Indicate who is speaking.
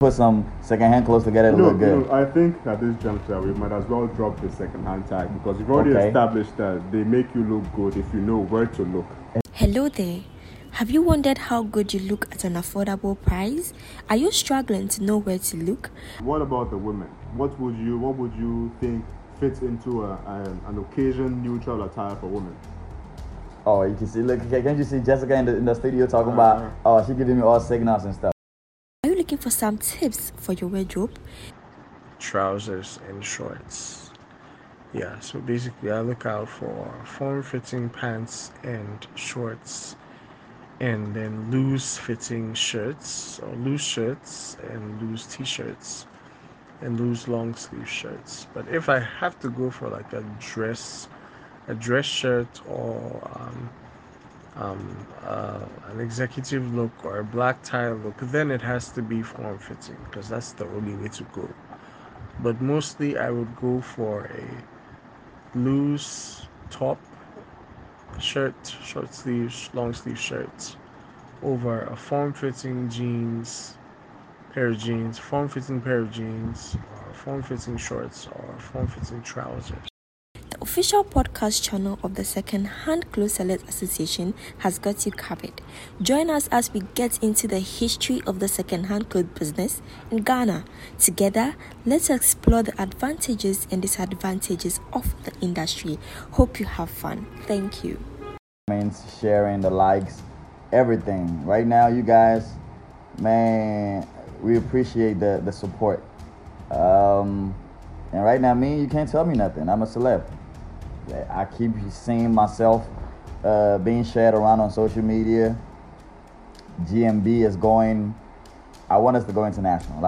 Speaker 1: put some secondhand clothes together to
Speaker 2: No,
Speaker 1: look good.
Speaker 2: no, I think at this juncture we might as well drop the second-hand tag because we've already
Speaker 1: Okay.
Speaker 2: established that they make you look good if you know where to look.
Speaker 3: Hello there. Have you wondered how good you look at an affordable price? Are you struggling to know where to look?
Speaker 2: What about the women? What would you What would you think fits into a, an, an occasion-neutral attire for women?
Speaker 1: Oh, you can see. Look, can- can't you see Jessica in the, in the studio talking
Speaker 2: Uh-huh.
Speaker 1: about? Oh, she giving me all signals and stuff.
Speaker 3: For some tips for your wardrobe?
Speaker 4: trousers and shorts. Yeah, so basically, I look out for form fitting pants and shorts, and then loose fitting shirts, or loose shirts and loose t shirts, and loose long sleeve shirts. But if I have to go for like a dress, a dress shirt, or um, um, uh, an executive look or a black tie look, then it has to be form fitting because that's the only way to go but mostly I would go for a loose top shirt, short sleeves, long sleeve shirts over a form fitting jeans, pair of jeans, form fitting pair of jeans, or form fitting shorts, or form fitting trousers.
Speaker 3: Official podcast channel of the Second Hand Clothes Sellers Association has got you covered. Join us as we get into the history of the second-hand clothes business in Ghana. Together, let's explore the advantages and disadvantages of the industry. Hope you have fun. Thank you.
Speaker 1: comments, sharing, the likes, everything. Right now, you guys, man, we appreciate the, the support. Um, and right now, me, you can't tell me nothing. I'm a celeb. I keep seeing myself uh, being shared around on social media. GMB is going. I want us to go international.